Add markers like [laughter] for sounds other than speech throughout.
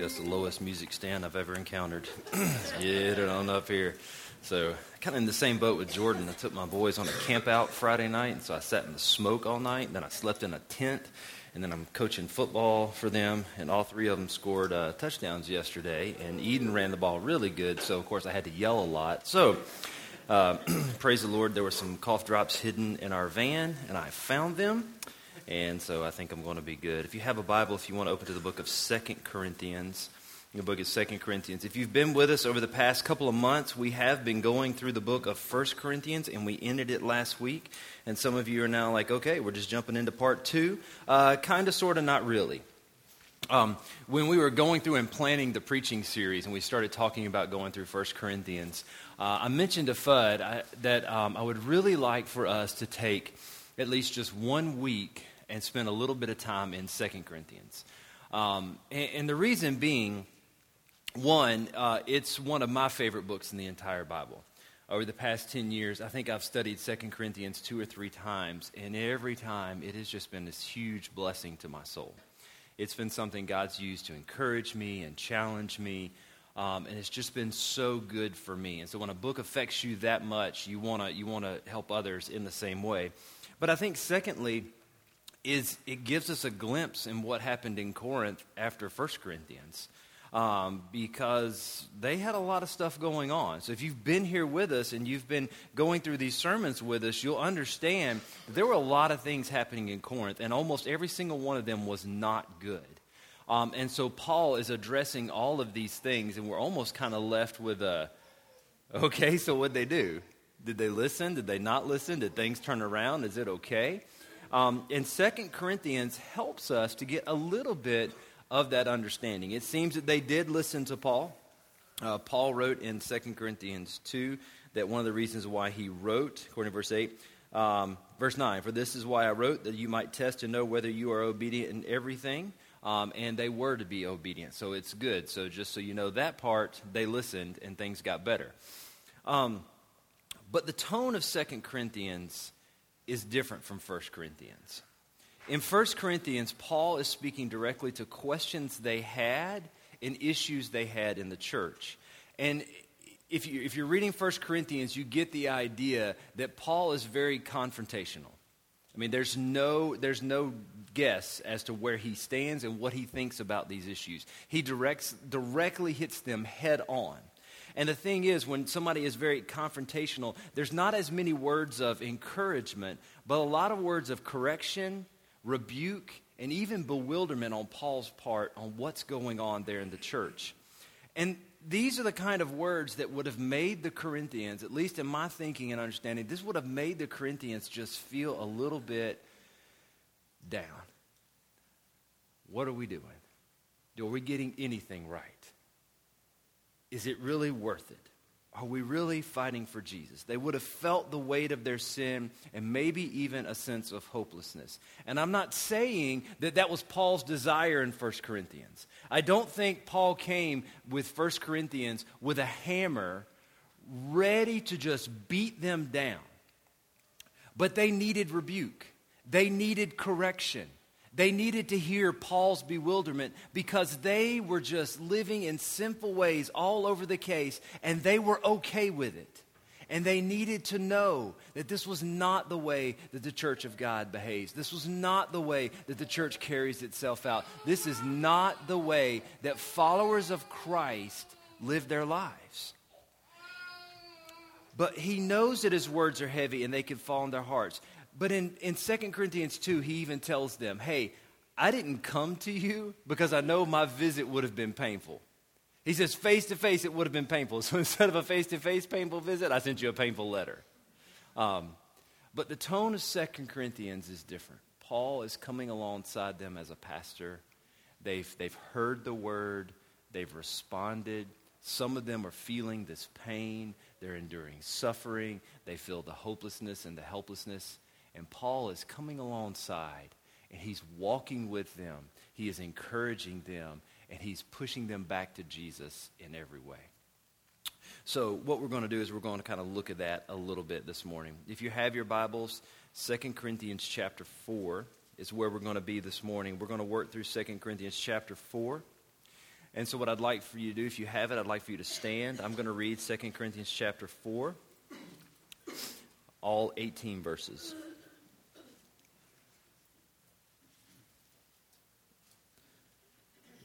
that's the lowest music stand I've ever encountered. [clears throat] Get it on up here. So, kind of in the same boat with Jordan. I took my boys on a camp out Friday night, and so I sat in the smoke all night. Then I slept in a tent, and then I'm coaching football for them. And all three of them scored uh, touchdowns yesterday. And Eden ran the ball really good, so of course I had to yell a lot. So, uh, [clears throat] praise the Lord, there were some cough drops hidden in our van, and I found them. And so I think I'm going to be good. If you have a Bible, if you want to open to the book of Second Corinthians, the book is Second Corinthians. If you've been with us over the past couple of months, we have been going through the book of First Corinthians, and we ended it last week. And some of you are now like, okay, we're just jumping into part two. Uh, kind of, sort of, not really. Um, when we were going through and planning the preaching series, and we started talking about going through First Corinthians, uh, I mentioned to Fudd I, that um, I would really like for us to take at least just one week and spend a little bit of time in Second Corinthians. Um, and, and, the reason being, one, uh, it's one of my favorite books in the entire Bible. Over the past 10 years, I think I've studied Second Corinthians two or three times, and every time it has just been this huge blessing to my soul. It's been something God's used to encourage me and challenge me, um, and it's just been so good for me. And so when a book affects you that much, you want to you wanna help others in the same way. But I think, secondly, is it gives us a glimpse in what happened in Corinth after 1 Corinthians. Um, because they had a lot of stuff going on. So if you've been here with us and you've been going through these sermons with us, you'll understand there were a lot of things happening in Corinth, and almost every single one of them was not good. Um, and so Paul is addressing all of these things, and we're almost kind of left with a, okay, so what'd they do? Did they listen? Did they not listen? Did things turn around? Is it okay? Um, and Second Corinthians helps us to get a little bit of that understanding. It seems that they did listen to Paul. Uh, Paul wrote in Second Corinthians 2 that one of the reasons why he wrote, according to verse 8, um, verse 9, for this is why I wrote, that you might test and know whether you are obedient in everything. Um, and they were to be obedient. So it's good. So just so you know that part, they listened and things got better. Um, but the tone of Second Corinthians is different from 1 Corinthians. In 1 Corinthians, Paul is speaking directly to questions they had and issues they had in the church. And if, you, if you're reading 1 Corinthians, you get the idea that Paul is very confrontational. I mean, there's no, there's no guess as to where he stands and what he thinks about these issues. He directs, directly hits them head on. And the thing is, when somebody is very confrontational, there's not as many words of encouragement, but a lot of words of correction, rebuke, and even bewilderment on Paul's part on what's going on there in the church. And these are the kind of words that would have made the Corinthians, at least in my thinking and understanding, this would have made the Corinthians just feel a little bit down. What are we doing? Are we getting anything right? Is it really worth it? Are we really fighting for Jesus? They would have felt the weight of their sin and maybe even a sense of hopelessness. And I'm not saying that that was Paul's desire in 1 Corinthians. I don't think Paul came with 1 Corinthians with a hammer ready to just beat them down. But they needed rebuke, they needed correction. They needed to hear Paul's bewilderment because they were just living in sinful ways all over the case and they were okay with it. And they needed to know that this was not the way that the church of God behaves. This was not the way that the church carries itself out. This is not the way that followers of Christ live their lives. But he knows that his words are heavy and they can fall in their hearts. But in, in 2 Corinthians 2, he even tells them, hey, I didn't come to you because I know my visit would have been painful. He says, face to face, it would have been painful. [laughs] So instead of a face to face painful visit, I sent you a painful letter. Um, but the tone of 2 Corinthians is different. Paul is coming alongside them as a pastor. They've, they've heard the word, they've responded. Some of them are feeling this pain, they're enduring suffering, they feel the hopelessness and the helplessness. And Paul is coming alongside and he's walking with them. He is encouraging them and he's pushing them back to Jesus in every way. So, what we're going to do is we're going to kind of look at that a little bit this morning. If you have your Bibles, 2 Corinthians chapter 4 is where we're going to be this morning. We're going to work through 2 Corinthians chapter 4. And so, what I'd like for you to do, if you have it, I'd like for you to stand. I'm going to read 2 Corinthians chapter 4, all 18 verses.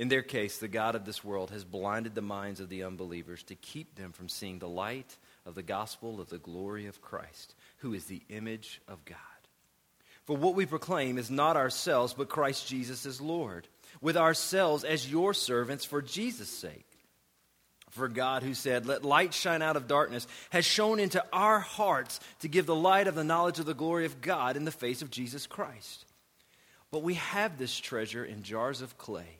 In their case, the God of this world has blinded the minds of the unbelievers to keep them from seeing the light of the gospel of the glory of Christ, who is the image of God. For what we proclaim is not ourselves, but Christ Jesus as Lord, with ourselves as your servants for Jesus' sake. For God, who said, Let light shine out of darkness, has shone into our hearts to give the light of the knowledge of the glory of God in the face of Jesus Christ. But we have this treasure in jars of clay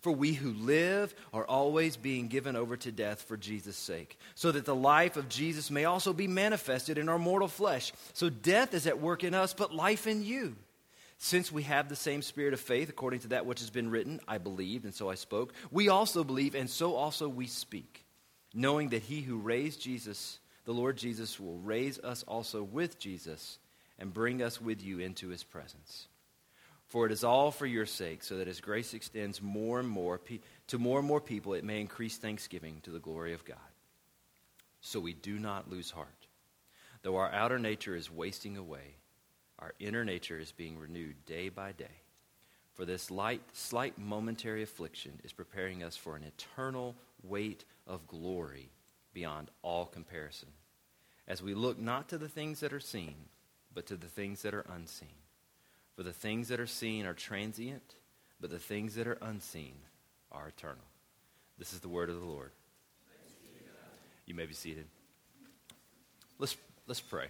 For we who live are always being given over to death for Jesus' sake, so that the life of Jesus may also be manifested in our mortal flesh. So death is at work in us, but life in you. Since we have the same spirit of faith, according to that which has been written, I believed, and so I spoke, we also believe, and so also we speak, knowing that he who raised Jesus, the Lord Jesus, will raise us also with Jesus and bring us with you into his presence. For it is all for your sake, so that as grace extends more and more pe- to more and more people, it may increase thanksgiving to the glory of God. So we do not lose heart. Though our outer nature is wasting away, our inner nature is being renewed day by day. For this light, slight momentary affliction is preparing us for an eternal weight of glory beyond all comparison. As we look not to the things that are seen, but to the things that are unseen. For the things that are seen are transient, but the things that are unseen are eternal. This is the word of the Lord. You may be seated. Let's, let's pray.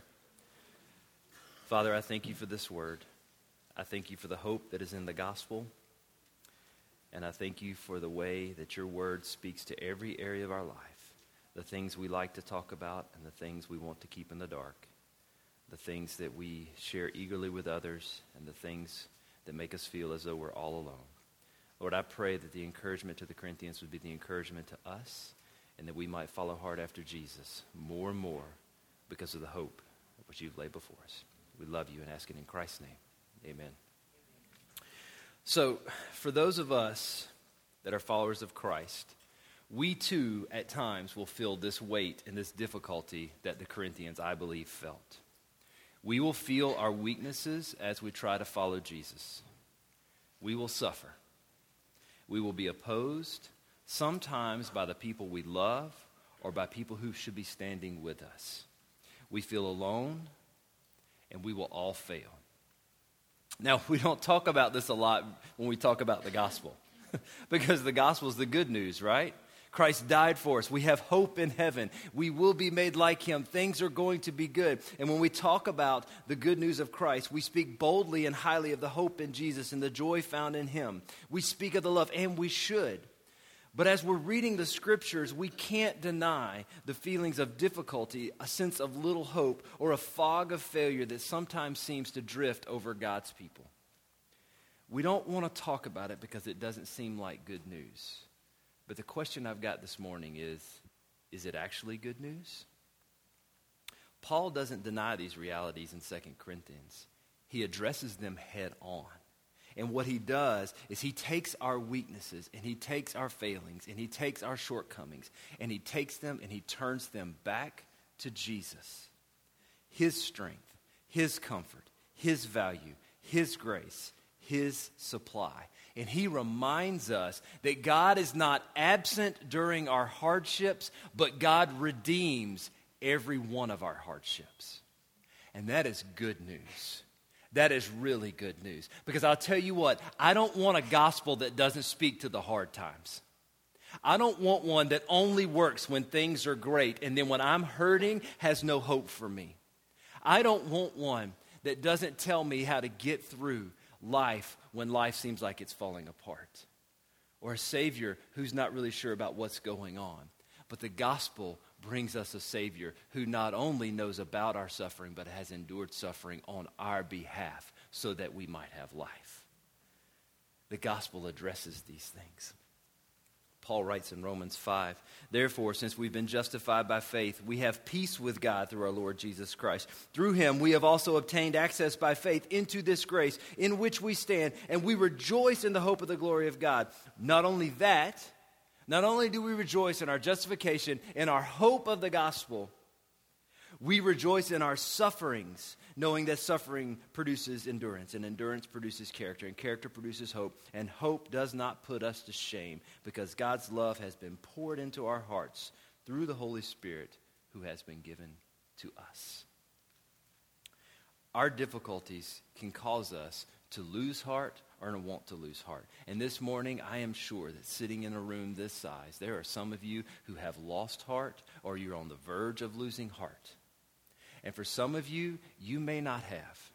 Father, I thank you for this word. I thank you for the hope that is in the gospel. And I thank you for the way that your word speaks to every area of our life the things we like to talk about and the things we want to keep in the dark, the things that we share eagerly with others, and the things that make us feel as though we're all alone. Lord, I pray that the encouragement to the Corinthians would be the encouragement to us and that we might follow hard after Jesus more and more because of the hope which you've laid before us. We love you and ask it in Christ's name. Amen. So, for those of us that are followers of Christ, we too, at times, will feel this weight and this difficulty that the Corinthians, I believe, felt. We will feel our weaknesses as we try to follow Jesus. We will suffer. We will be opposed, sometimes by the people we love or by people who should be standing with us. We feel alone and we will all fail. Now, we don't talk about this a lot when we talk about the gospel, [laughs] because the gospel is the good news, right? Christ died for us. We have hope in heaven. We will be made like him. Things are going to be good. And when we talk about the good news of Christ, we speak boldly and highly of the hope in Jesus and the joy found in him. We speak of the love, and we should. But as we're reading the scriptures, we can't deny the feelings of difficulty, a sense of little hope, or a fog of failure that sometimes seems to drift over God's people. We don't want to talk about it because it doesn't seem like good news. But the question I've got this morning is is it actually good news? Paul doesn't deny these realities in 2 Corinthians, he addresses them head on. And what he does is he takes our weaknesses and he takes our failings and he takes our shortcomings and he takes them and he turns them back to Jesus. His strength, his comfort, his value, his grace, his supply. And he reminds us that God is not absent during our hardships, but God redeems every one of our hardships. And that is good news. That is really good news. Because I'll tell you what, I don't want a gospel that doesn't speak to the hard times. I don't want one that only works when things are great and then when I'm hurting has no hope for me. I don't want one that doesn't tell me how to get through life when life seems like it's falling apart. Or a Savior who's not really sure about what's going on. But the gospel brings us a Savior who not only knows about our suffering, but has endured suffering on our behalf so that we might have life. The gospel addresses these things. Paul writes in Romans 5 Therefore, since we've been justified by faith, we have peace with God through our Lord Jesus Christ. Through him, we have also obtained access by faith into this grace in which we stand, and we rejoice in the hope of the glory of God. Not only that, not only do we rejoice in our justification, in our hope of the gospel, we rejoice in our sufferings, knowing that suffering produces endurance, and endurance produces character, and character produces hope, and hope does not put us to shame, because God's love has been poured into our hearts through the Holy Spirit who has been given to us. Our difficulties can cause us to lose heart or to want to lose heart. And this morning, I am sure that sitting in a room this size, there are some of you who have lost heart or you're on the verge of losing heart. And for some of you, you may not have,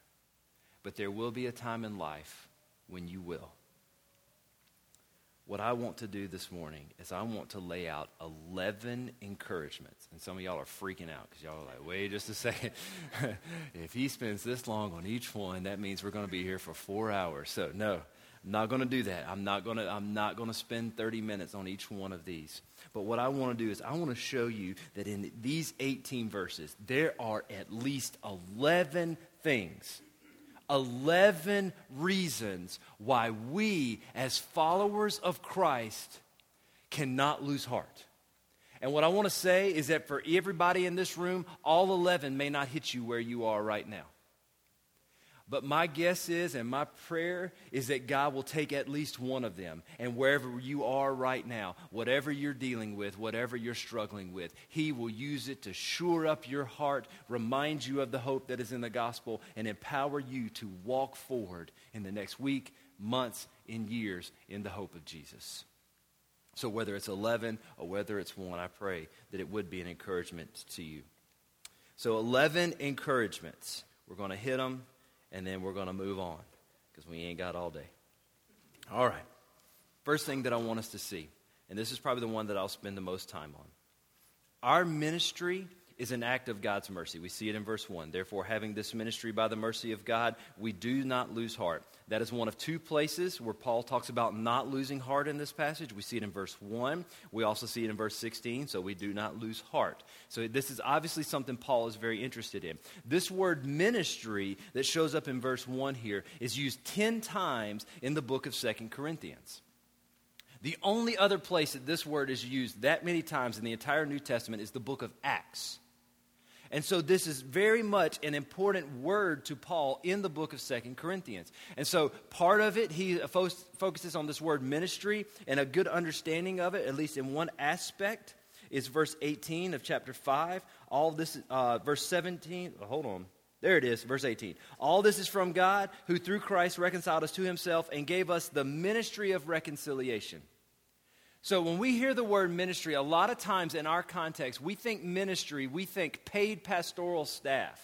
but there will be a time in life when you will. What I want to do this morning is I want to lay out 11 encouragements. And some of y'all are freaking out because y'all are like, wait just a second. [laughs] if he spends this long on each one, that means we're going to be here for four hours. So, no, I'm not going to do that. I'm not going to, I'm not going to spend 30 minutes on each one of these. But what I want to do is I want to show you that in these 18 verses, there are at least 11 things, 11 reasons why we, as followers of Christ, cannot lose heart. And what I want to say is that for everybody in this room, all 11 may not hit you where you are right now. But my guess is, and my prayer is that God will take at least one of them. And wherever you are right now, whatever you're dealing with, whatever you're struggling with, He will use it to shore up your heart, remind you of the hope that is in the gospel, and empower you to walk forward in the next week, months, and years in the hope of Jesus. So, whether it's 11 or whether it's one, I pray that it would be an encouragement to you. So, 11 encouragements. We're going to hit them and then we're going to move on because we ain't got all day. All right. First thing that I want us to see, and this is probably the one that I'll spend the most time on. Our ministry is an act of God's mercy. We see it in verse 1. Therefore, having this ministry by the mercy of God, we do not lose heart. That is one of two places where Paul talks about not losing heart in this passage. We see it in verse 1. We also see it in verse 16, so we do not lose heart. So, this is obviously something Paul is very interested in. This word ministry that shows up in verse 1 here is used 10 times in the book of Second Corinthians. The only other place that this word is used that many times in the entire New Testament is the book of Acts. And so this is very much an important word to Paul in the book of Second Corinthians. And so part of it, he focuses on this word ministry and a good understanding of it, at least in one aspect, is verse 18 of chapter 5. All this, uh, verse 17, hold on. There it is, verse 18. All this is from God, who through Christ reconciled us to himself and gave us the ministry of reconciliation. So when we hear the word ministry, a lot of times in our context, we think ministry, we think paid pastoral staff,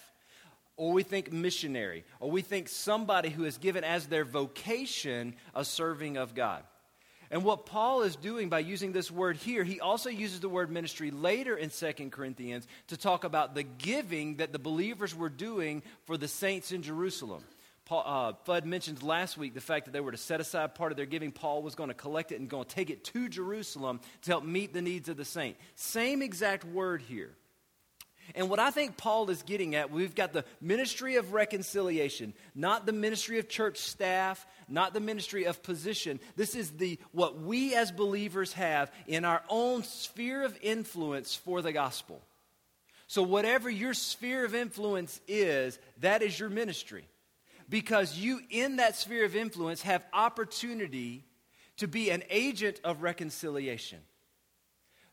or we think missionary, or we think somebody who is given as their vocation a serving of God. And what Paul is doing by using this word here, he also uses the word ministry later in 2 Corinthians to talk about the giving that the believers were doing for the saints in Jerusalem. Paul, uh, Fudd mentioned last week the fact that they were to set aside part of their giving. Paul was going to collect it and going to take it to Jerusalem to help meet the needs of the saint. Same exact word here. And what I think Paul is getting at, we've got the ministry of reconciliation, not the ministry of church staff, not the ministry of position. This is the what we as believers have in our own sphere of influence for the gospel. So whatever your sphere of influence is, that is your ministry because you, in that sphere of influence, have opportunity to be an agent of reconciliation.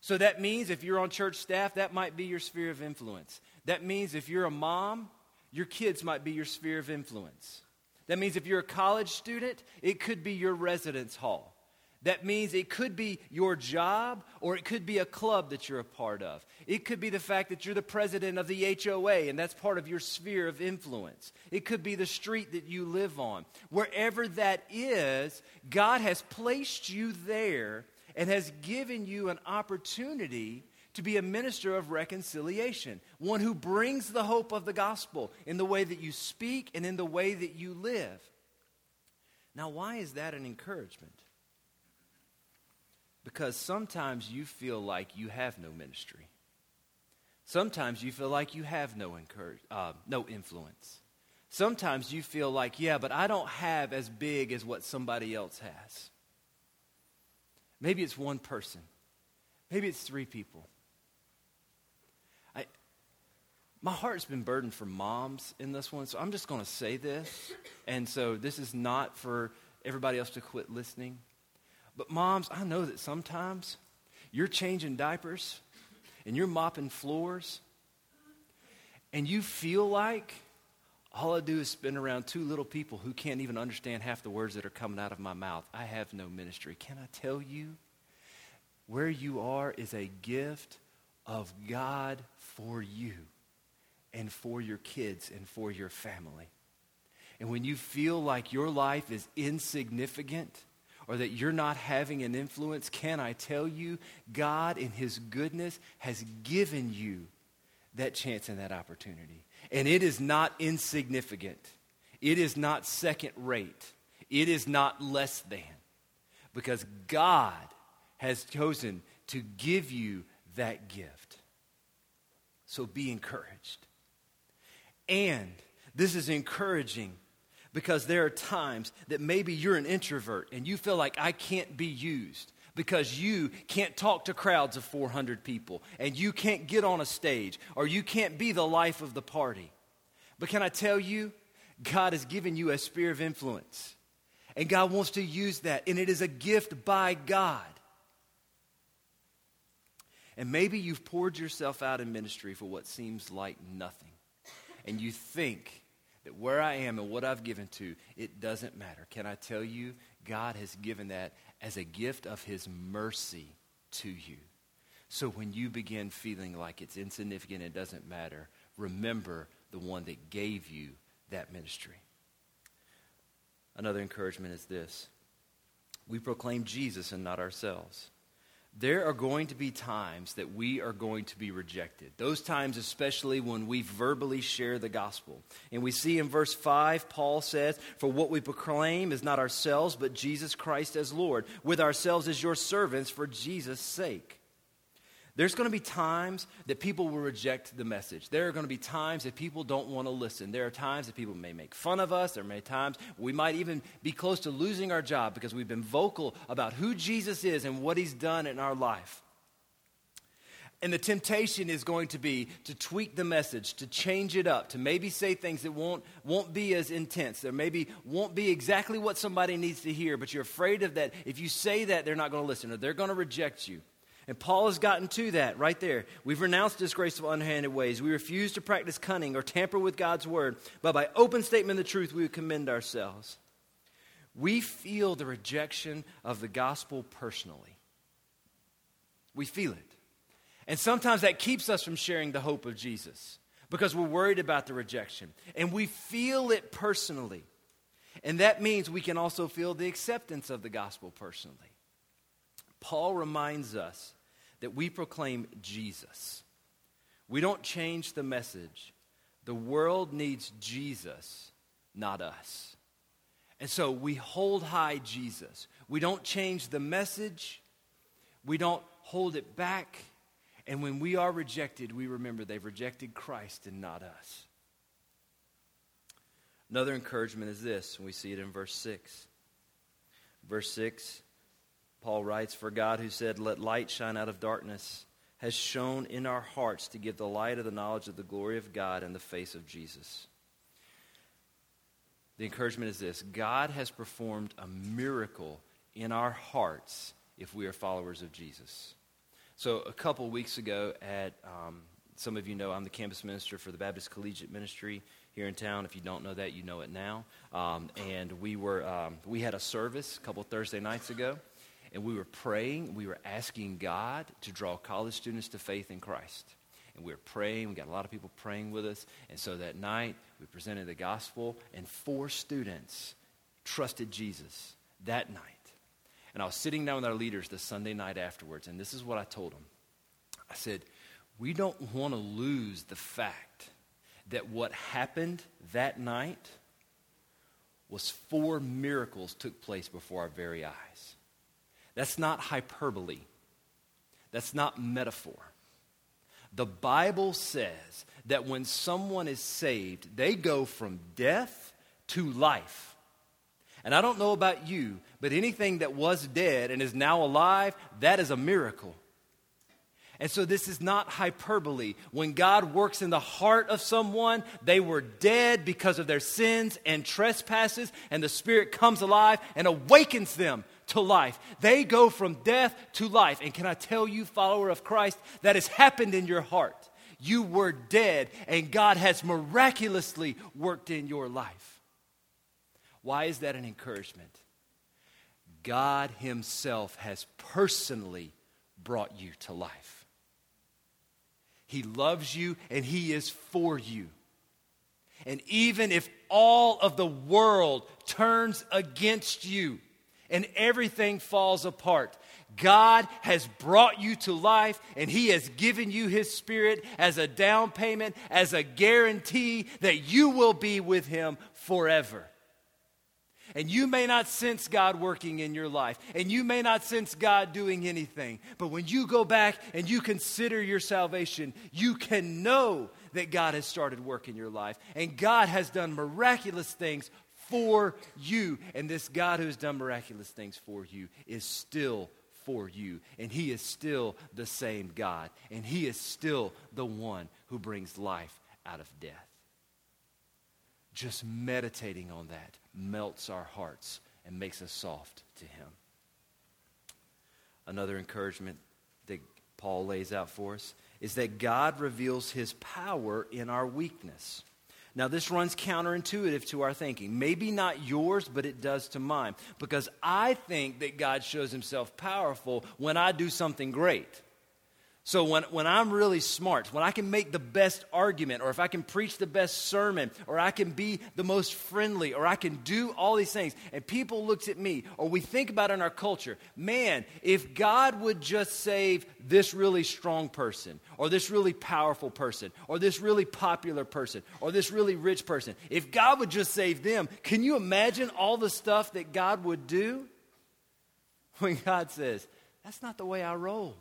So that means if you're on church staff, that might be your sphere of influence. That means if you're a mom, your kids might be your sphere of influence. That means if you're a college student, it could be your residence hall. That means it could be your job or it could be a club that you're a part of. It could be the fact that you're the president of the HOA and that's part of your sphere of influence. It could be the street that you live on. Wherever that is, God has placed you there and has given you an opportunity to be a minister of reconciliation, one who brings the hope of the gospel in the way that you speak and in the way that you live. Now, why is that an encouragement? Because sometimes you feel like you have no ministry. Sometimes you feel like you have no, uh, no influence. Sometimes you feel like, yeah, but I don't have as big as what somebody else has. Maybe it's one person. Maybe it's three people. I, my heart's been burdened for moms in this one, so I'm just going to say this. And so this is not for everybody else to quit listening. But, moms, I know that sometimes you're changing diapers and you're mopping floors and you feel like all I do is spin around two little people who can't even understand half the words that are coming out of my mouth. I have no ministry. Can I tell you? Where you are is a gift of God for you and for your kids and for your family. And when you feel like your life is insignificant, or that you're not having an influence, can I tell you, God, in His goodness, has given you that chance and that opportunity. And it is not insignificant, it is not second rate, it is not less than, because God has chosen to give you that gift. So be encouraged. And this is encouraging because there are times that maybe you're an introvert and you feel like I can't be used because you can't talk to crowds of 400 people and you can't get on a stage or you can't be the life of the party. But can I tell you, God has given you a sphere of influence and God wants to use that, and it is a gift by God. And maybe you've poured yourself out in ministry for what seems like nothing, and you think that where I am and what I've given to, it doesn't matter. Can I tell you, God has given that as a gift of His mercy to you. So when you begin feeling like it's insignificant, it doesn't matter, remember the one that gave you that ministry. Another encouragement is this we proclaim Jesus and not ourselves there are going to be times that we are going to be rejected. Those times, especially when we verbally share the gospel. And we see in verse 5, Paul says, For what we proclaim is not ourselves, but Jesus Christ as Lord, with ourselves as your servants for Jesus' sake. There's going to be times that people will reject the message. There are going to be times that people don't want to listen. There are times that people may make fun of us. There may be times we might even be close to losing our job because we've been vocal about who Jesus is and what he's done in our life. And the temptation is going to be to tweak the message, to change it up, to maybe say things that won't, won't be as intense. There maybe won't be exactly what somebody needs to hear, but you're afraid of that. If you say that, they're not going to listen or they're going to reject you. And Paul has gotten to that right there. We've renounced disgraceful, unhanded ways. We refuse to practice cunning or tamper with God's word, but by open statement of the truth, we commend ourselves. We feel the rejection of the gospel personally. We feel it. And sometimes that keeps us from sharing the hope of Jesus because we're worried about the rejection. And we feel it personally. And that means we can also feel the acceptance of the gospel personally. Paul reminds us that we proclaim Jesus. We don't change the message. The world needs Jesus, not us. And so we hold high Jesus. We don't change the message. We don't hold it back. And when we are rejected, we remember they've rejected Christ and not us. Another encouragement is this, and we see it in verse 6. Verse 6 Paul writes, For God, who said, Let light shine out of darkness, has shone in our hearts to give the light of the knowledge of the glory of God in the face of Jesus. The encouragement is this God has performed a miracle in our hearts if we are followers of Jesus. So, a couple weeks ago, at um, some of you know, I'm the campus minister for the Baptist Collegiate Ministry here in town. If you don't know that, you know it now. Um, and we were um, we had a service a couple Thursday nights ago, and we were praying. We were asking God to draw college students to faith in Christ. And we were praying. We got a lot of people praying with us. And so that night, we presented the gospel, and four students trusted Jesus that night. And I was sitting down with our leaders the Sunday night afterwards, and this is what I told them. I said, We don't want to lose the fact that what happened that night was four miracles took place before our very eyes. That's not hyperbole. That's not metaphor. The Bible says that when someone is saved, they go from death to life. And I don't know about you, but anything that was dead and is now alive, that is a miracle. And so this is not hyperbole. When God works in the heart of someone, they were dead because of their sins and trespasses, and the Spirit comes alive and awakens them to life. They go from death to life. And can I tell you, follower of Christ, that has happened in your heart. You were dead, and God has miraculously worked in your life. Why is that an encouragement? God Himself has personally brought you to life. He loves you and He is for you. And even if all of the world turns against you and everything falls apart, God has brought you to life and He has given you His Spirit as a down payment, as a guarantee that you will be with Him forever. And you may not sense God working in your life, and you may not sense God doing anything. But when you go back and you consider your salvation, you can know that God has started work in your life, and God has done miraculous things for you. And this God who has done miraculous things for you is still for you, and He is still the same God, and He is still the one who brings life out of death. Just meditating on that melts our hearts and makes us soft to Him. Another encouragement that Paul lays out for us is that God reveals His power in our weakness. Now, this runs counterintuitive to our thinking. Maybe not yours, but it does to mine. Because I think that God shows himself powerful when I do something great. So when, when I'm really smart, when I can make the best argument, or if I can preach the best sermon, or I can be the most friendly, or I can do all these things, and people looks at me, or we think about in our culture, man, if God would just save this really strong person, or this really powerful person, or this really popular person, or this really rich person, if God would just save them, can you imagine all the stuff that God would do? [laughs] When God says, that's not the way I roll.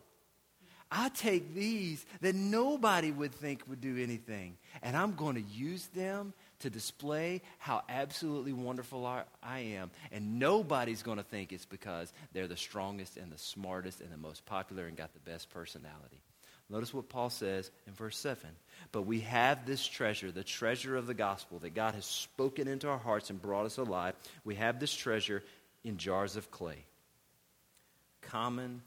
I take these that nobody would think would do anything, and I'm going to use them to display how absolutely wonderful I, am. And nobody's going to think it's because they're the strongest and the smartest and the most popular and got the best personality. Notice what Paul says in verse 7. But we have this treasure, the treasure of the gospel that God has spoken into our hearts and brought us alive. We have this treasure in jars of clay. Common,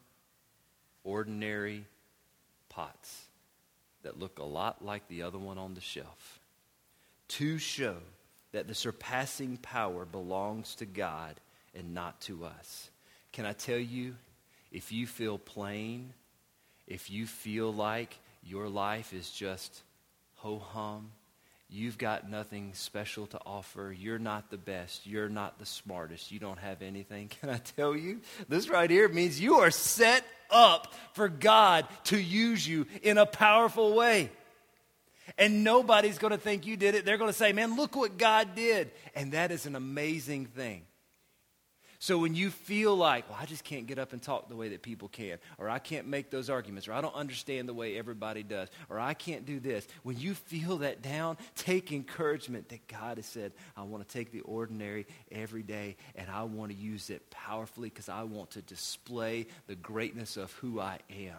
ordinary, pots that look a lot like the other one on the shelf to show that the surpassing power belongs to God and not to us. Can I tell you, if you feel plain, if you feel like your life is just ho hum, You've got nothing special to offer. You're not the best. You're not the smartest. You don't have anything. [laughs] Can I tell you? This right here means you are set up for God to use you in a powerful way. And nobody's going to think you did it. They're going to say, man, look what God did. And that is an amazing thing. So when you feel like, well, I just can't get up and talk the way that people can, or I can't make those arguments, or I don't understand the way everybody does, or I can't do this, when you feel that down, take encouragement that God has said, I want to take the ordinary every day and I want to use it powerfully because I want to display the greatness of who I am.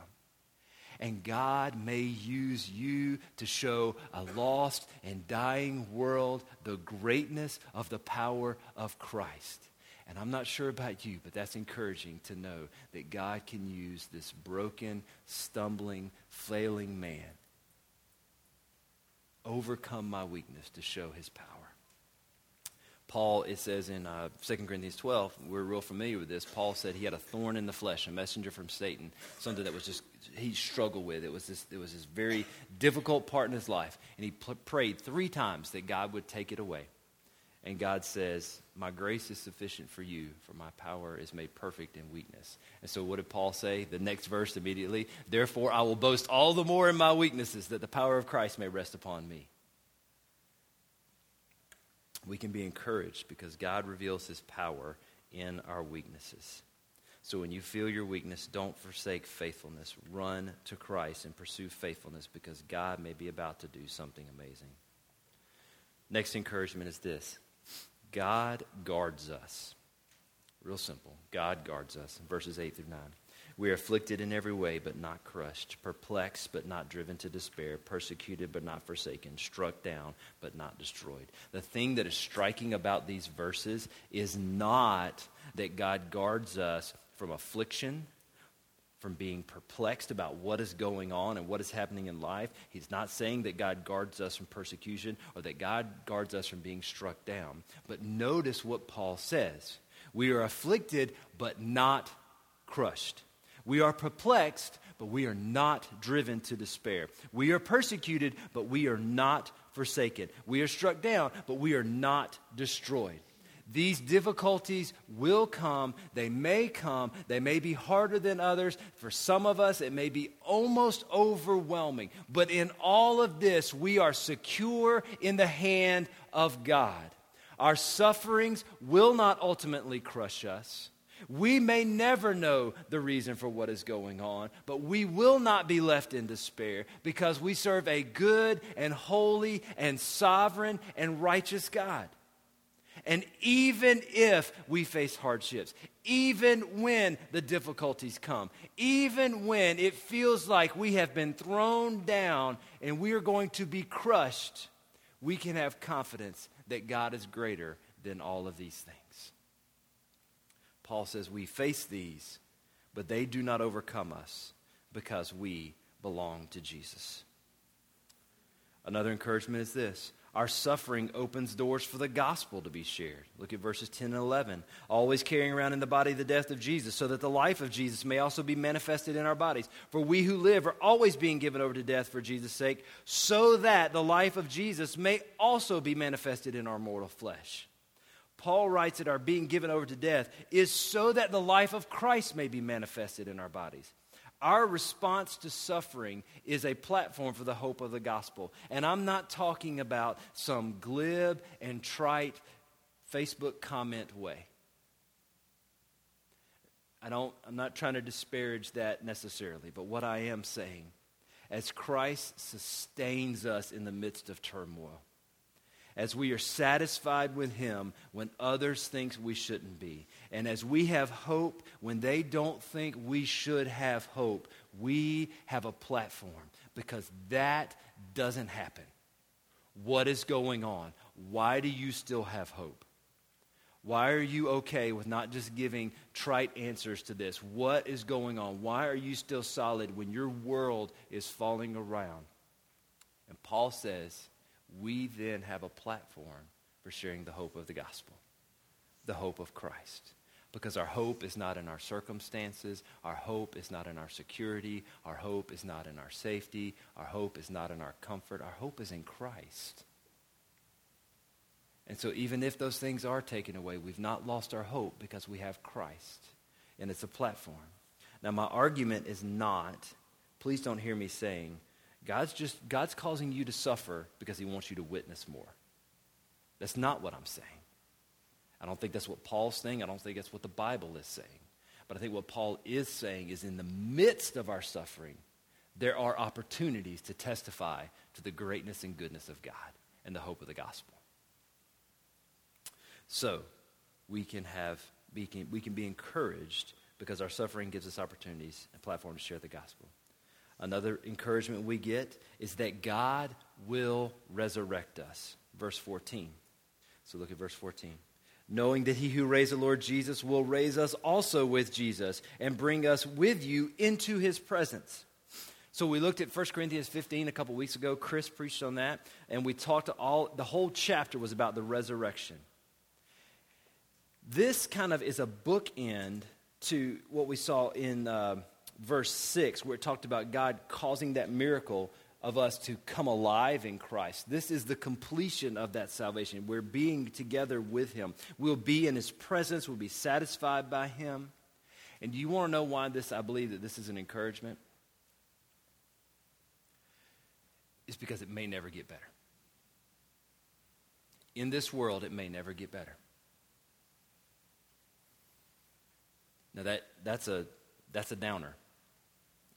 And God may use you to show a lost and dying world the greatness of the power of Christ. And I'm not sure about you, but that's encouraging to know that God can use this broken, stumbling, flailing man overcome my weakness to show his power. Paul, it says in uh, 2 Corinthians 12, we're real familiar with this. Paul said he had a thorn in the flesh, a messenger from Satan, something that was just, he struggled with. It was this, it was this very difficult part in his life. And he prayed three times that God would take it away. And God says, My grace is sufficient for you, for my power is made perfect in weakness. And so, what did Paul say? The next verse immediately Therefore, I will boast all the more in my weaknesses, that the power of Christ may rest upon me we can be encouraged because God reveals his power in our weaknesses. So when you feel your weakness, don't forsake faithfulness. Run to Christ and pursue faithfulness because God may be about to do something amazing. Next encouragement is this God guards us. Real simple. God guards us. Verses 8 through 9. We are afflicted in every way, but not crushed, perplexed, but not driven to despair, persecuted, but not forsaken, struck down, but not destroyed. The thing that is striking about these verses is not that God guards us from affliction, from being perplexed about what is going on and what is happening in life. He's not saying that God guards us from persecution or that God guards us from being struck down. But notice what Paul says we are afflicted, but not crushed. We are perplexed, but we are not driven to despair. We are persecuted, but we are not forsaken. We are struck down, but we are not destroyed. These difficulties will come. They may come. They may be harder than others. For some of us, it may be almost overwhelming. But in all of this, we are secure in the hand of God. Our sufferings will not ultimately crush us. We may never know the reason for what is going on, but we will not be left in despair because we serve a good and holy and sovereign and righteous God. And even if we face hardships, even when the difficulties come, even when it feels like we have been thrown down and we are going to be crushed, we can have confidence that God is greater than all of these things. Paul says we face these, but they do not overcome us because we belong to Jesus. Another encouragement is this our suffering opens doors for the gospel to be shared. Look at verses 10 and 11. Always carrying around in the body the death of Jesus, so that the life of Jesus may also be manifested in our bodies. For we who live are always being given over to death for Jesus' sake, so that the life of Jesus may also be manifested in our mortal flesh. Paul writes that our being given over to death is so that the life of Christ may be manifested in our bodies. Our response to suffering is a platform for the hope of the gospel. And I'm not talking about some glib and trite Facebook comment way. I don't, I'm not trying to disparage that necessarily, but what I am saying, as Christ sustains us in the midst of turmoil, as we are satisfied with Him when others think we shouldn't be. And as we have hope when they don't think we should have hope, we have a platform because that doesn't happen. What is going on? Why do you still have hope? Why are you okay with not just giving trite answers to this? What is going on? Why are you still solid when your world is falling around? And Paul says, we then have a platform for sharing the hope of the gospel, the hope of Christ. Because our hope is not in our circumstances, our hope is not in our security, our hope is not in our safety, our hope is not in our comfort, our hope is in Christ. And so, even if those things are taken away, we've not lost our hope because we have Christ. And it's a platform. Now, my argument is not, please don't hear me saying God's just God's causing you to suffer because he wants you to witness more. That's not what I'm saying. I don't think that's what Paul's saying. I don't think that's what the Bible is saying. But I think what Paul is saying is in the midst of our suffering, there are opportunities to testify to the greatness and goodness of God and the hope of the gospel. So, we can have we can, we can be encouraged because our suffering gives us opportunities and platform to share the gospel. Another encouragement we get is that God will resurrect us. Verse 14. So look at verse 14. knowing that he who raised the Lord Jesus will raise us also with Jesus and bring us with you into his presence. So we looked at 1 Corinthians 15 a couple weeks ago. Chris preached on that, and we talked all the whole chapter was about the resurrection. This kind of is a bookend to what we saw in uh, verse 6, where it talked about God causing that miracle of us to come alive in Christ. This is the completion of that salvation. We're being together with Him. We'll be in His presence. We'll be satisfied by Him. And do you want to know why this? I believe that this is an encouragement. It's because it may never get better. In this world, it may never get better. Now that that's a that's a downer.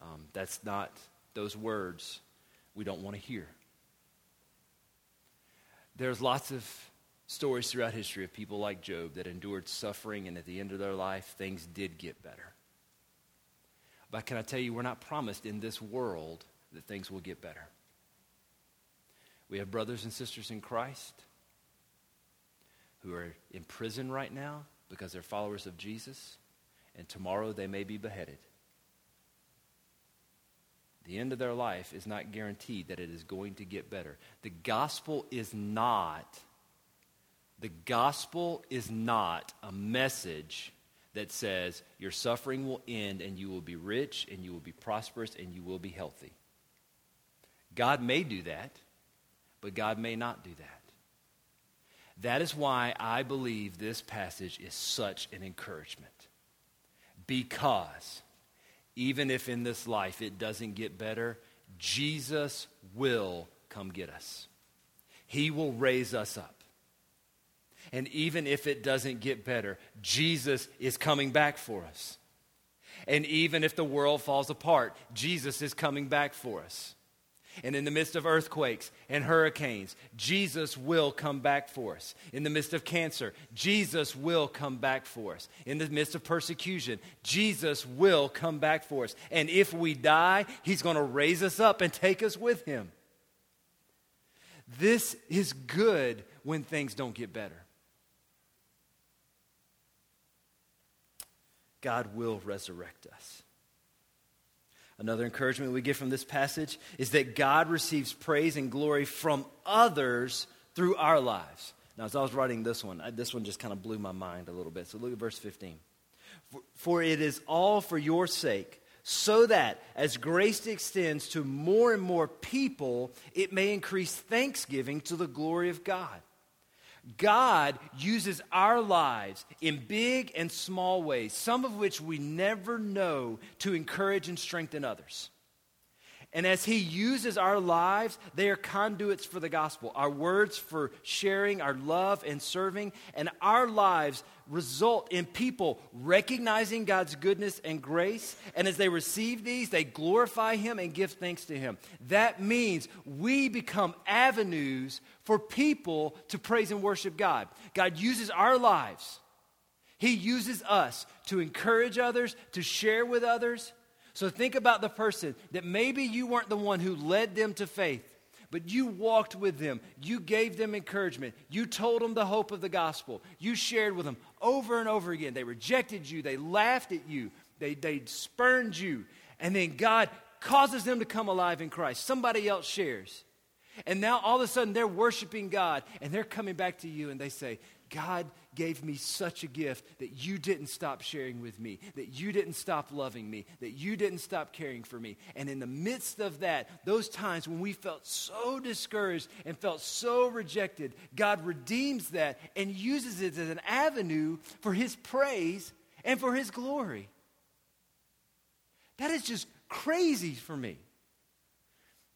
Um, that's not those words we don't want to hear. There's lots of stories throughout history of people like Job that endured suffering, and at the end of their life, things did get better. But can I tell you, we're not promised in this world that things will get better. We have brothers and sisters in Christ who are in prison right now because they're followers of Jesus, and tomorrow they may be beheaded the end of their life is not guaranteed that it is going to get better. The gospel is not the gospel is not a message that says your suffering will end and you will be rich and you will be prosperous and you will be healthy. God may do that, but God may not do that. That is why I believe this passage is such an encouragement. Because even if in this life it doesn't get better, Jesus will come get us. He will raise us up. And even if it doesn't get better, Jesus is coming back for us. And even if the world falls apart, Jesus is coming back for us. And in the midst of earthquakes and hurricanes, Jesus will come back for us. In the midst of cancer, Jesus will come back for us. In the midst of persecution, Jesus will come back for us. And if we die, He's going to raise us up and take us with Him. This is good when things don't get better. God will resurrect us. Another encouragement we get from this passage is that God receives praise and glory from others through our lives. Now, as I was writing this one, I, this one just kind of blew my mind a little bit. So look at verse 15. For, for it is all for your sake, so that as grace extends to more and more people, it may increase thanksgiving to the glory of God. God uses our lives in big and small ways, some of which we never know, to encourage and strengthen others. And as He uses our lives, they are conduits for the gospel. Our words for sharing, our love and serving, and our lives result in people recognizing God's goodness and grace. And as they receive these, they glorify Him and give thanks to Him. That means we become avenues for people to praise and worship God. God uses our lives, He uses us to encourage others, to share with others so think about the person that maybe you weren't the one who led them to faith, but you walked with them. You gave them encouragement. You told them the hope of the gospel. You shared with them over and over again. They rejected you, they laughed at you, they, they spurned you. And then God causes them to come alive in Christ. Somebody else shares. And now all of a sudden they're worshiping God and they're coming back to you and they say, God gave me such a gift that you didn't stop sharing with me, that you didn't stop loving me, that you didn't stop caring for me. And in the midst of that, those times when we felt so discouraged and felt so rejected, God redeems that and uses it as an avenue for His praise and for His glory. That is just crazy for me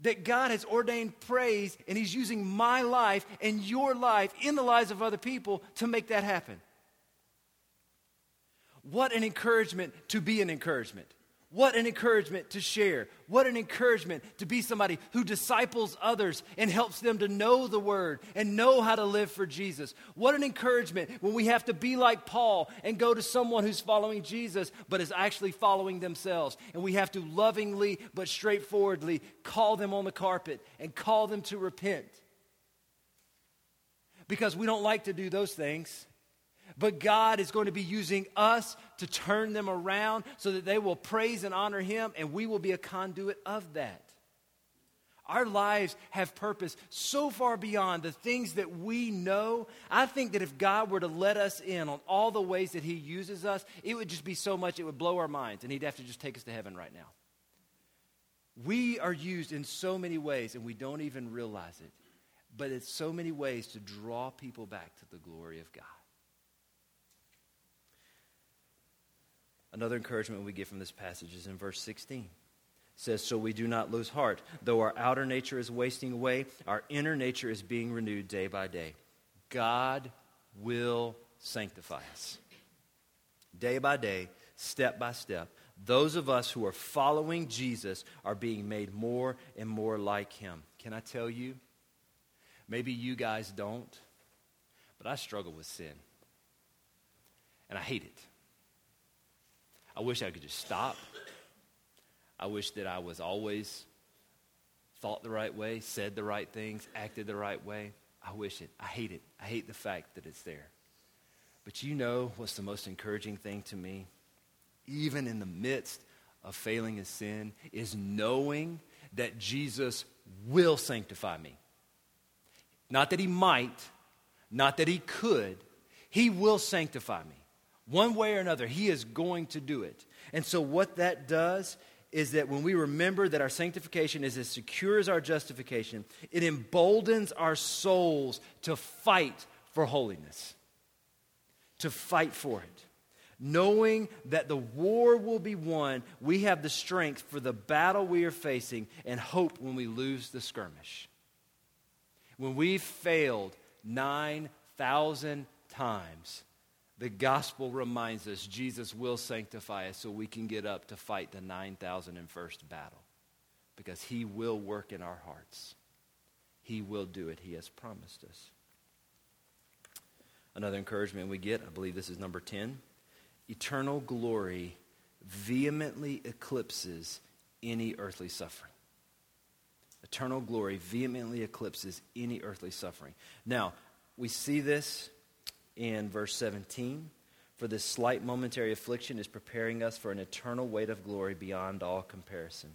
that God has ordained praise and He's using my life and your life in the lives of other people to make that happen. What an encouragement to be an encouragement. What an encouragement to share. What an encouragement to be somebody who disciples others and helps them to know the word and know how to live for Jesus. What an encouragement when we have to be like Paul and go to someone who's following Jesus but is actually following themselves. And we have to lovingly but straightforwardly call them on the carpet and call them to repent. Because we don't like to do those things. But God is going to be using us to turn them around so that they will praise and honor Him, and we will be a conduit of that. Our lives have purpose so far beyond the things that we know. I think that if God were to let us in on all the ways that He uses us, it would just be so much, it would blow our minds, and He'd have to just take us to heaven right now. We are used in so many ways, and we don't even realize it. But it's so many ways to draw people back to the glory of God. Another encouragement we get from this passage is in verse 16 says, So we do not lose heart. Though our outer nature is wasting away, our inner nature is being renewed day by day. God will sanctify us. Day by day, step by step, those of us who are following Jesus are being made more and more like him. Can I tell you? Maybe you guys don't, but I struggle with sin. And I hate it. I wish I could just stop I wish that I was always thought the right way, said the right things, acted the right way. I wish it. I hate it. I hate the fact that it's there. But you know what's the most encouraging thing to me? Even in the midst of failing in sin, is knowing that Jesus will sanctify me. Not that he might, not that he could, he will sanctify me. One way or another, he is going to do it. And so, what that does is that when we remember that our sanctification is as secure as our justification, it emboldens our souls to fight for holiness, to fight for it. Knowing that the war will be won, we have the strength for the battle we are facing and hope when we lose the skirmish. When we've failed 9,000 times, the gospel reminds us Jesus will sanctify us so we can get up to fight the 9,001st battle because he will work in our hearts. He will do it. He has promised us. Another encouragement we get, I believe this is number 10 eternal glory vehemently eclipses any earthly suffering. Eternal glory vehemently eclipses any earthly suffering. Now, we see this in verse 17. For this slight momentary affliction is preparing us for an eternal weight of glory beyond all comparison.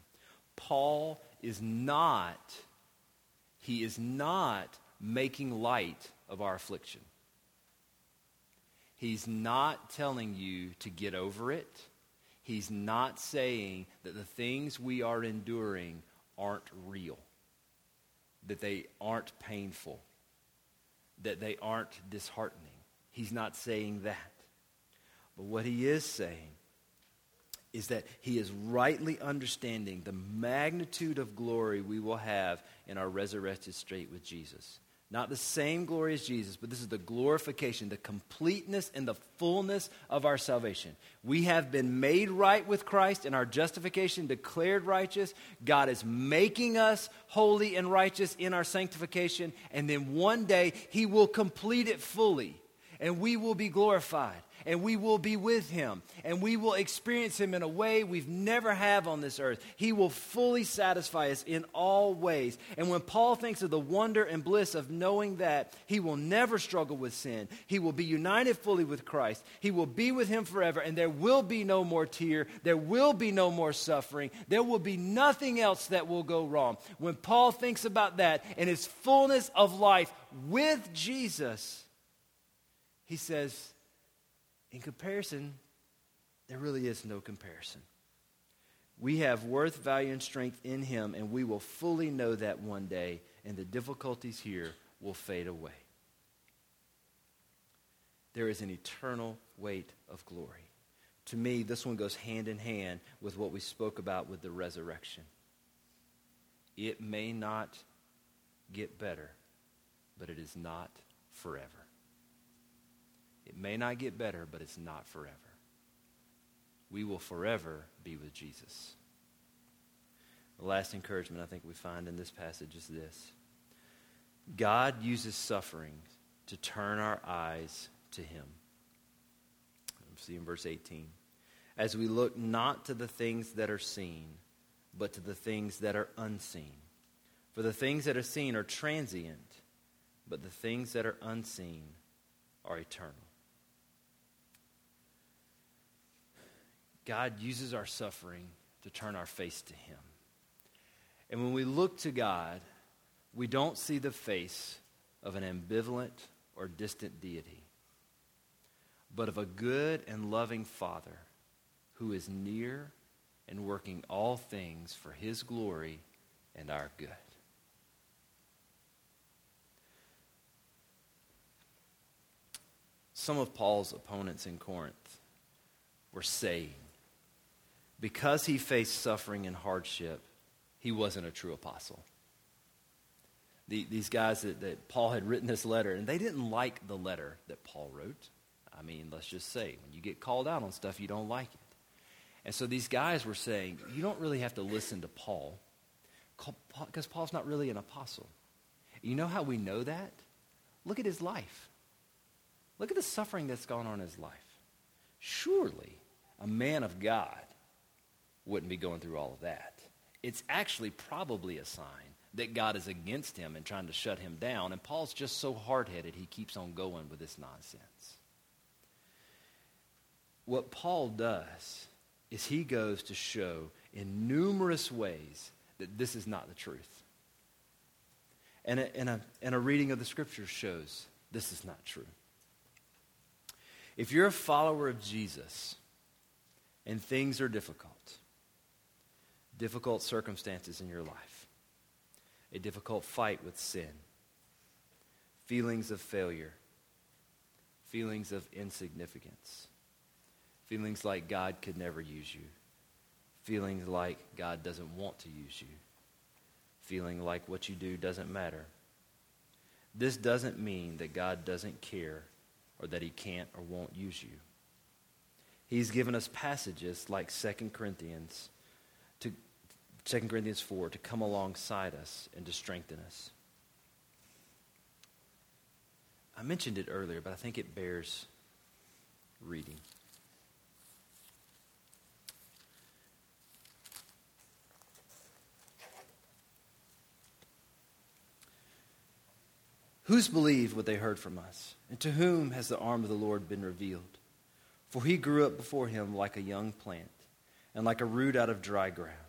Paul is not, he is not making light of our affliction. He's not telling you to get over it. He's not saying that the things we are enduring aren't real, that they aren't painful, that they aren't disheartening. He's not saying that. But what he is saying is that he is rightly understanding the magnitude of glory we will have in our resurrected state with Jesus. Not the same glory as Jesus, but this is the glorification, the completeness and the fullness of our salvation. We have been made right with Christ and our justification declared righteous. God is making us holy and righteous in our sanctification, and then one day He will complete it fully and we will be glorified and we will be with him and we will experience him in a way we've never have on this earth. He will fully satisfy us in all ways. And when paul thinks of the wonder and bliss of knowing that he will never struggle with sin he will be united fully with christ he will be with him forever and there will be no more tear there will be no more suffering there will be nothing else that will go wrong. When paul thinks about that and his fullness of life with jesus he says, in comparison, there really is no comparison. We have worth, value, and strength in Him, and we will fully know that one day, and the difficulties here will fade away. There is an eternal weight of glory. To me, this one goes hand in hand with what we spoke about with the resurrection. It may not get better, but it is not forever. It may not get better, but it's not forever. We will forever be with Jesus. The last encouragement I think we find in this passage is this God uses suffering to turn our eyes to Him. See in verse 18. As we look not to the things that are seen, but to the things that are unseen. For the things that are seen are transient, but the things that are unseen are eternal. God uses our suffering to turn our face to Him. And when we look to God, we don't see the face of an ambivalent or distant deity, but of a good and loving Father who is near and working all things for His glory and our good. Some of Paul's opponents in Corinth were saying, because he faced suffering and hardship, he wasn't a true apostle. The, these guys that, that Paul had written this letter, and they didn't like the letter that Paul wrote. I mean, let's just say, when you get called out on stuff, you don't like it. And so these guys were saying, you don't really have to listen to Paul, because Paul's not really an apostle. You know how we know that? Look at his life. Look at the suffering that's gone on in his life. Surely a man of God wouldn't be going through all of that. It's actually probably a sign that God is against him and trying to shut him down. And Paul's just so hard headed, he keeps on going with this nonsense. What Paul does is he goes to show in numerous ways that this is not the truth. And a, and a, and a reading of the scriptures shows this is not true. If you're a follower of Jesus and things are difficult, difficult circumstances in your life, a difficult fight with sin, feelings of failure, feelings of insignificance, feelings like God could never use you, feelings like God doesn't want to use you, feeling like what you do doesn't matter. This doesn't mean that God doesn't care or that he can't or won't use you. He's given us passages like 2 Corinthians to 2 Corinthians 4 to come alongside us and to strengthen us. I mentioned it earlier, but I think it bears reading. Who's believed what they heard from us? And to whom has the arm of the Lord been revealed? For he grew up before him like a young plant, and like a root out of dry ground.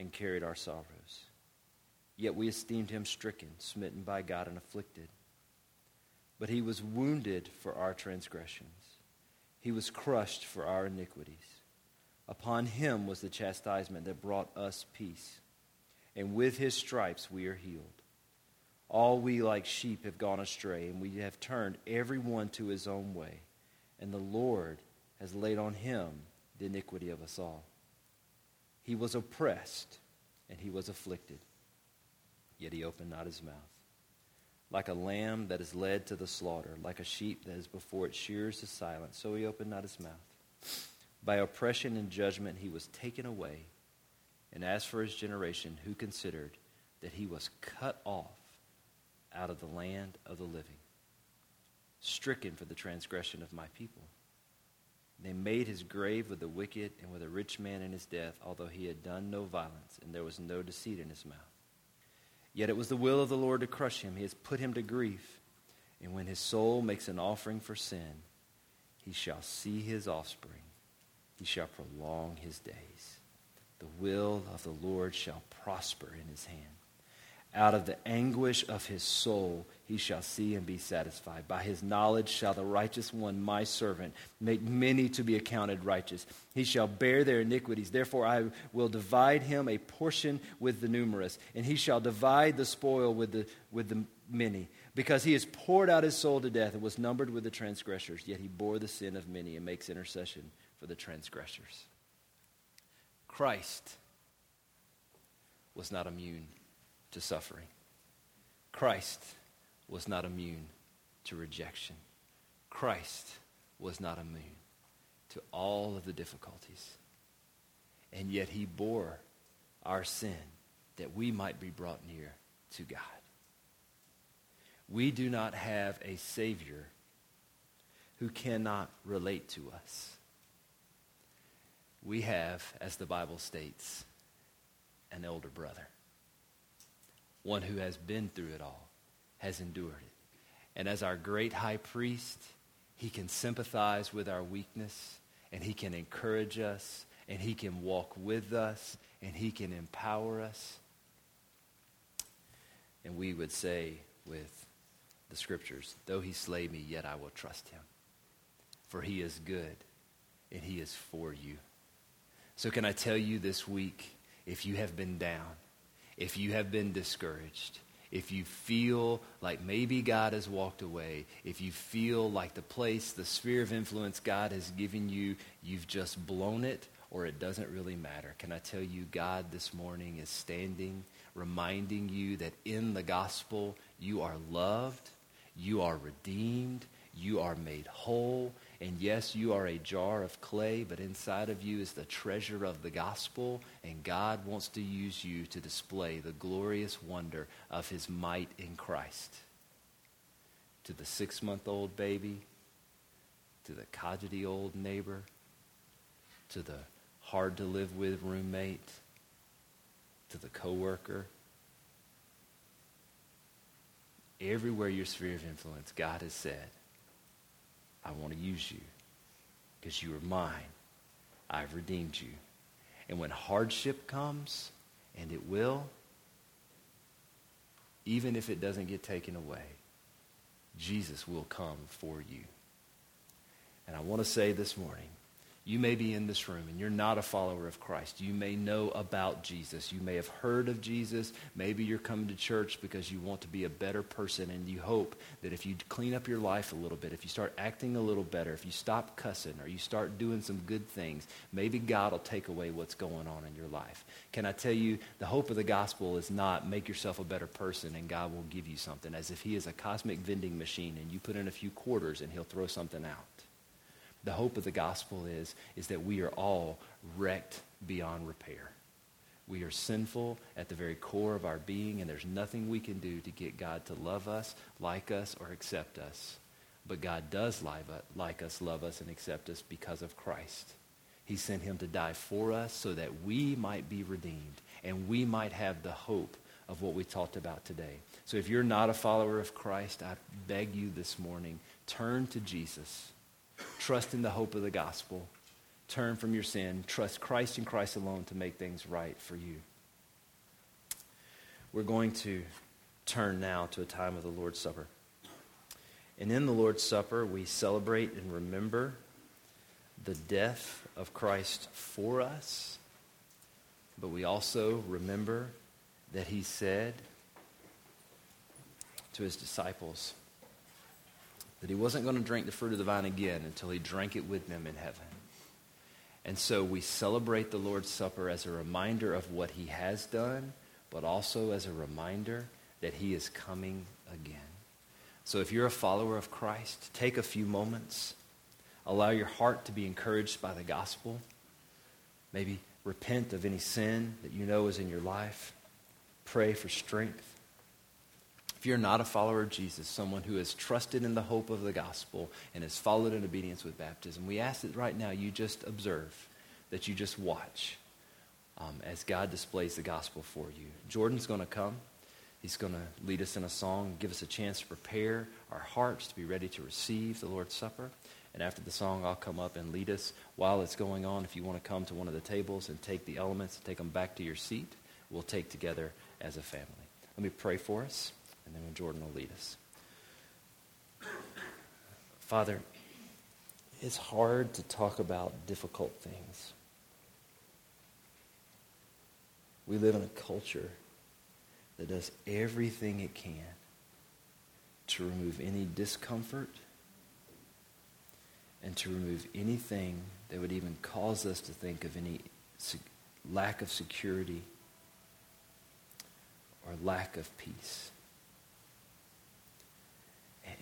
and carried our sorrows. Yet we esteemed him stricken, smitten by God, and afflicted. But he was wounded for our transgressions, he was crushed for our iniquities. Upon him was the chastisement that brought us peace, and with his stripes we are healed. All we like sheep have gone astray, and we have turned every one to his own way. And the Lord has laid on him the iniquity of us all. He was oppressed, and he was afflicted, yet he opened not his mouth. Like a lamb that is led to the slaughter, like a sheep that is before its shears is silent, so he opened not his mouth. By oppression and judgment he was taken away. And as for his generation, who considered that he was cut off out of the land of the living, stricken for the transgression of my people. They made his grave with the wicked and with a rich man in his death, although he had done no violence, and there was no deceit in his mouth. Yet it was the will of the Lord to crush him. He has put him to grief. And when his soul makes an offering for sin, he shall see his offspring. He shall prolong his days. The will of the Lord shall prosper in his hand. Out of the anguish of his soul he shall see and be satisfied. By his knowledge shall the righteous one, my servant, make many to be accounted righteous. He shall bear their iniquities. Therefore I will divide him a portion with the numerous, and he shall divide the spoil with the, with the many. Because he has poured out his soul to death and was numbered with the transgressors, yet he bore the sin of many and makes intercession for the transgressors. Christ was not immune to suffering. Christ was not immune to rejection. Christ was not immune. to all of the difficulties. And yet he bore our sin that we might be brought near to God. We do not have a Savior who cannot relate to us. We have, as the Bible states, an elder brother, one who has been through it all, has endured it. And as our great high priest, he can sympathize with our weakness, and he can encourage us, and he can walk with us, and he can empower us. And we would say with the scriptures, though he slay me, yet I will trust him. For he is good, and he is for you. So, can I tell you this week if you have been down, if you have been discouraged, if you feel like maybe God has walked away, if you feel like the place, the sphere of influence God has given you, you've just blown it or it doesn't really matter. Can I tell you, God this morning is standing, reminding you that in the gospel you are loved, you are redeemed, you are made whole, and yes, you are a jar of clay, but inside of you is the treasure of the gospel, and God wants to use you to display the glorious wonder of his might in Christ. To the six month old baby, to the codgety old neighbor, to the hard to live with roommate, to the coworker. Everywhere your sphere of influence, God has said, I want to use you because you are mine. I've redeemed you. And when hardship comes, and it will, even if it doesn't get taken away, Jesus will come for you. And I want to say this morning, you may be in this room and you're not a follower of Christ. You may know about Jesus. You may have heard of Jesus. Maybe you're coming to church because you want to be a better person and you hope that if you clean up your life a little bit, if you start acting a little better, if you stop cussing or you start doing some good things, maybe God will take away what's going on in your life. Can I tell you, the hope of the gospel is not make yourself a better person and God will give you something as if he is a cosmic vending machine and you put in a few quarters and he'll throw something out. The hope of the gospel is, is that we are all wrecked beyond repair. We are sinful at the very core of our being, and there's nothing we can do to get God to love us, like us, or accept us. But God does like us, love us, and accept us because of Christ. He sent him to die for us so that we might be redeemed and we might have the hope of what we talked about today. So if you're not a follower of Christ, I beg you this morning, turn to Jesus. Trust in the hope of the gospel. Turn from your sin. Trust Christ and Christ alone to make things right for you. We're going to turn now to a time of the Lord's Supper. And in the Lord's Supper, we celebrate and remember the death of Christ for us, but we also remember that he said to his disciples, that he wasn't going to drink the fruit of the vine again until he drank it with them in heaven. And so we celebrate the Lord's Supper as a reminder of what he has done, but also as a reminder that he is coming again. So if you're a follower of Christ, take a few moments. Allow your heart to be encouraged by the gospel. Maybe repent of any sin that you know is in your life. Pray for strength. If you're not a follower of Jesus, someone who has trusted in the hope of the gospel and has followed in obedience with baptism, we ask that right now you just observe, that you just watch um, as God displays the gospel for you. Jordan's going to come. He's going to lead us in a song, give us a chance to prepare our hearts to be ready to receive the Lord's Supper. And after the song, I'll come up and lead us while it's going on. If you want to come to one of the tables and take the elements and take them back to your seat, we'll take together as a family. Let me pray for us and then when Jordan will lead us. Father, it's hard to talk about difficult things. We live in a culture that does everything it can to remove any discomfort and to remove anything that would even cause us to think of any lack of security or lack of peace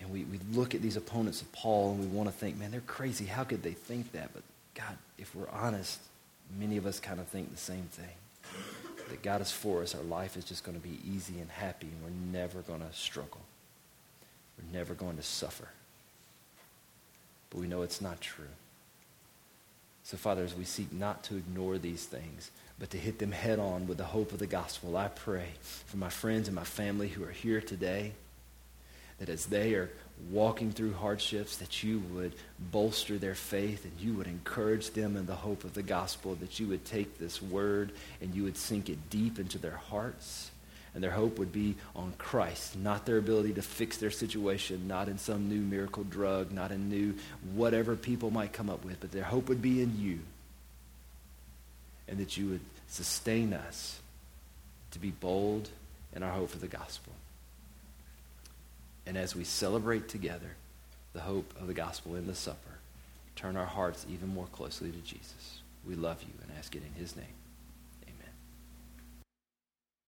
and we, we look at these opponents of Paul and we want to think, man, they're crazy. How could they think that? But God, if we're honest, many of us kind of think the same thing. That God is for us, our life is just going to be easy and happy, and we're never going to struggle. We're never going to suffer. But we know it's not true. So, Father, as we seek not to ignore these things, but to hit them head on with the hope of the gospel, I pray for my friends and my family who are here today that as they are walking through hardships, that you would bolster their faith and you would encourage them in the hope of the gospel, that you would take this word and you would sink it deep into their hearts. And their hope would be on Christ, not their ability to fix their situation, not in some new miracle drug, not in new whatever people might come up with, but their hope would be in you. And that you would sustain us to be bold in our hope for the gospel. And as we celebrate together the hope of the gospel in the supper, turn our hearts even more closely to Jesus. We love you and ask it in his name.